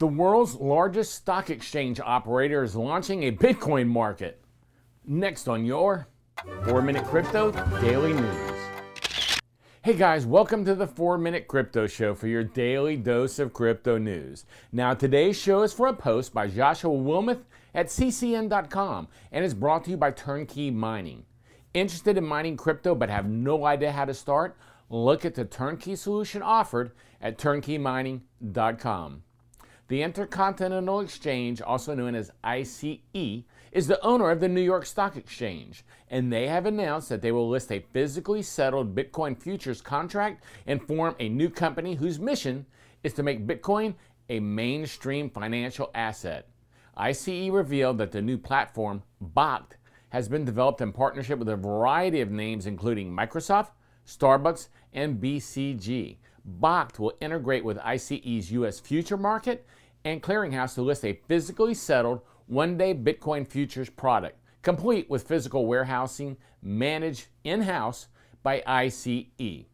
The world's largest stock exchange operator is launching a Bitcoin market. Next on your 4 Minute Crypto Daily News. Hey guys, welcome to the 4 Minute Crypto Show for your daily dose of crypto news. Now, today's show is for a post by Joshua Wilmoth at ccn.com and is brought to you by Turnkey Mining. Interested in mining crypto but have no idea how to start? Look at the turnkey solution offered at turnkeymining.com. The Intercontinental Exchange, also known as ICE, is the owner of the New York Stock Exchange, and they have announced that they will list a physically settled Bitcoin futures contract and form a new company whose mission is to make Bitcoin a mainstream financial asset. ICE revealed that the new platform, Bakkt, has been developed in partnership with a variety of names, including Microsoft, Starbucks, and BCG. Bakkt will integrate with ICE's U.S. future market and clearinghouse to list a physically settled one day Bitcoin futures product, complete with physical warehousing managed in house by ICE.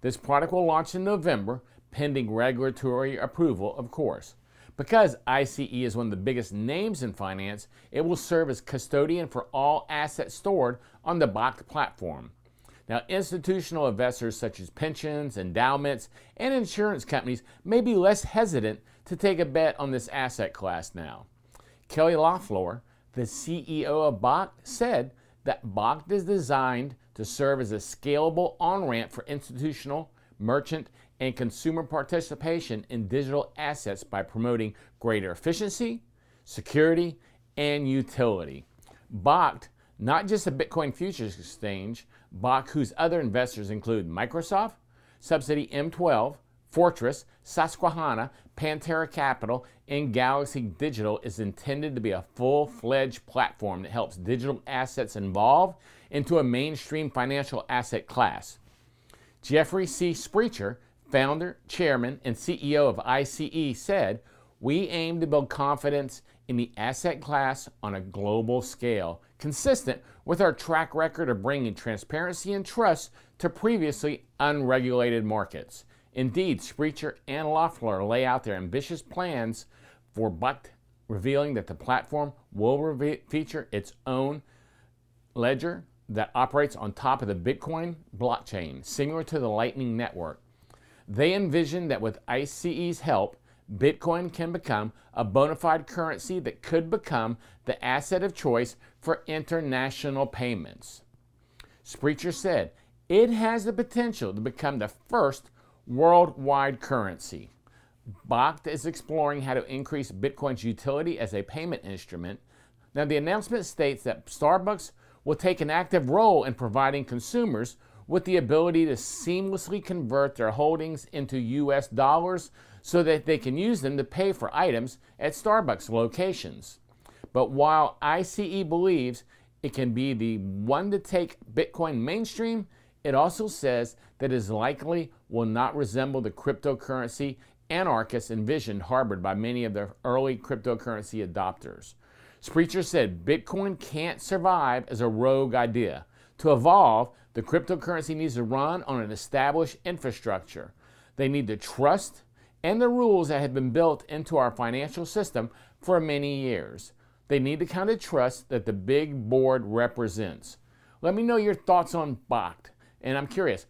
This product will launch in November, pending regulatory approval, of course. Because ICE is one of the biggest names in finance, it will serve as custodian for all assets stored on the Bakkt platform. Now, institutional investors such as pensions, endowments, and insurance companies may be less hesitant to take a bet on this asset class now. Kelly Loeffler, the CEO of Bakkt, said that Bakkt is designed to serve as a scalable on ramp for institutional, merchant, and consumer participation in digital assets by promoting greater efficiency, security, and utility. Bakkt, not just a Bitcoin futures exchange, Bakkt, whose other investors include Microsoft, Subsidy M12, Fortress, Susquehanna, Pantera Capital, and Galaxy Digital is intended to be a full fledged platform that helps digital assets evolve into a mainstream financial asset class. Jeffrey C. Sprecher, founder, chairman, and CEO of ICE, said, We aim to build confidence in the asset class on a global scale, consistent with our track record of bringing transparency and trust to previously unregulated markets. Indeed, Sprecher and Loeffler lay out their ambitious plans for Bakkt, revealing that the platform will re- feature its own ledger that operates on top of the Bitcoin blockchain, similar to the Lightning Network. They envision that with ICE's help, Bitcoin can become a bona fide currency that could become the asset of choice for international payments. Sprecher said, it has the potential to become the first worldwide currency. Bakkt is exploring how to increase Bitcoin's utility as a payment instrument. Now, the announcement states that Starbucks will take an active role in providing consumers with the ability to seamlessly convert their holdings into US dollars so that they can use them to pay for items at Starbucks locations. But while ICE believes it can be the one to take Bitcoin mainstream, it also says that it likely will not resemble the cryptocurrency anarchists envisioned harbored by many of the early cryptocurrency adopters. Sprecher said Bitcoin can't survive as a rogue idea. To evolve, the cryptocurrency needs to run on an established infrastructure. They need the trust and the rules that have been built into our financial system for many years. They need the kind of trust that the big board represents. Let me know your thoughts on Bakkt. And I'm curious,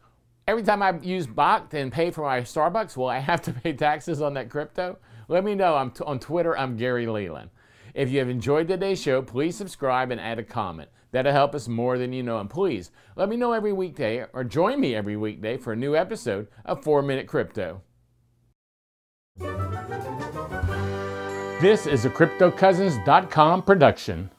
every time I use Bakkt and pay for my Starbucks, will I have to pay taxes on that crypto? Let me know. I'm t- on Twitter, I'm Gary Leland. If you have enjoyed today's show, please subscribe and add a comment. That'll help us more than you know. And please let me know every weekday or join me every weekday for a new episode of 4 Minute Crypto. This is a CryptoCousins.com production.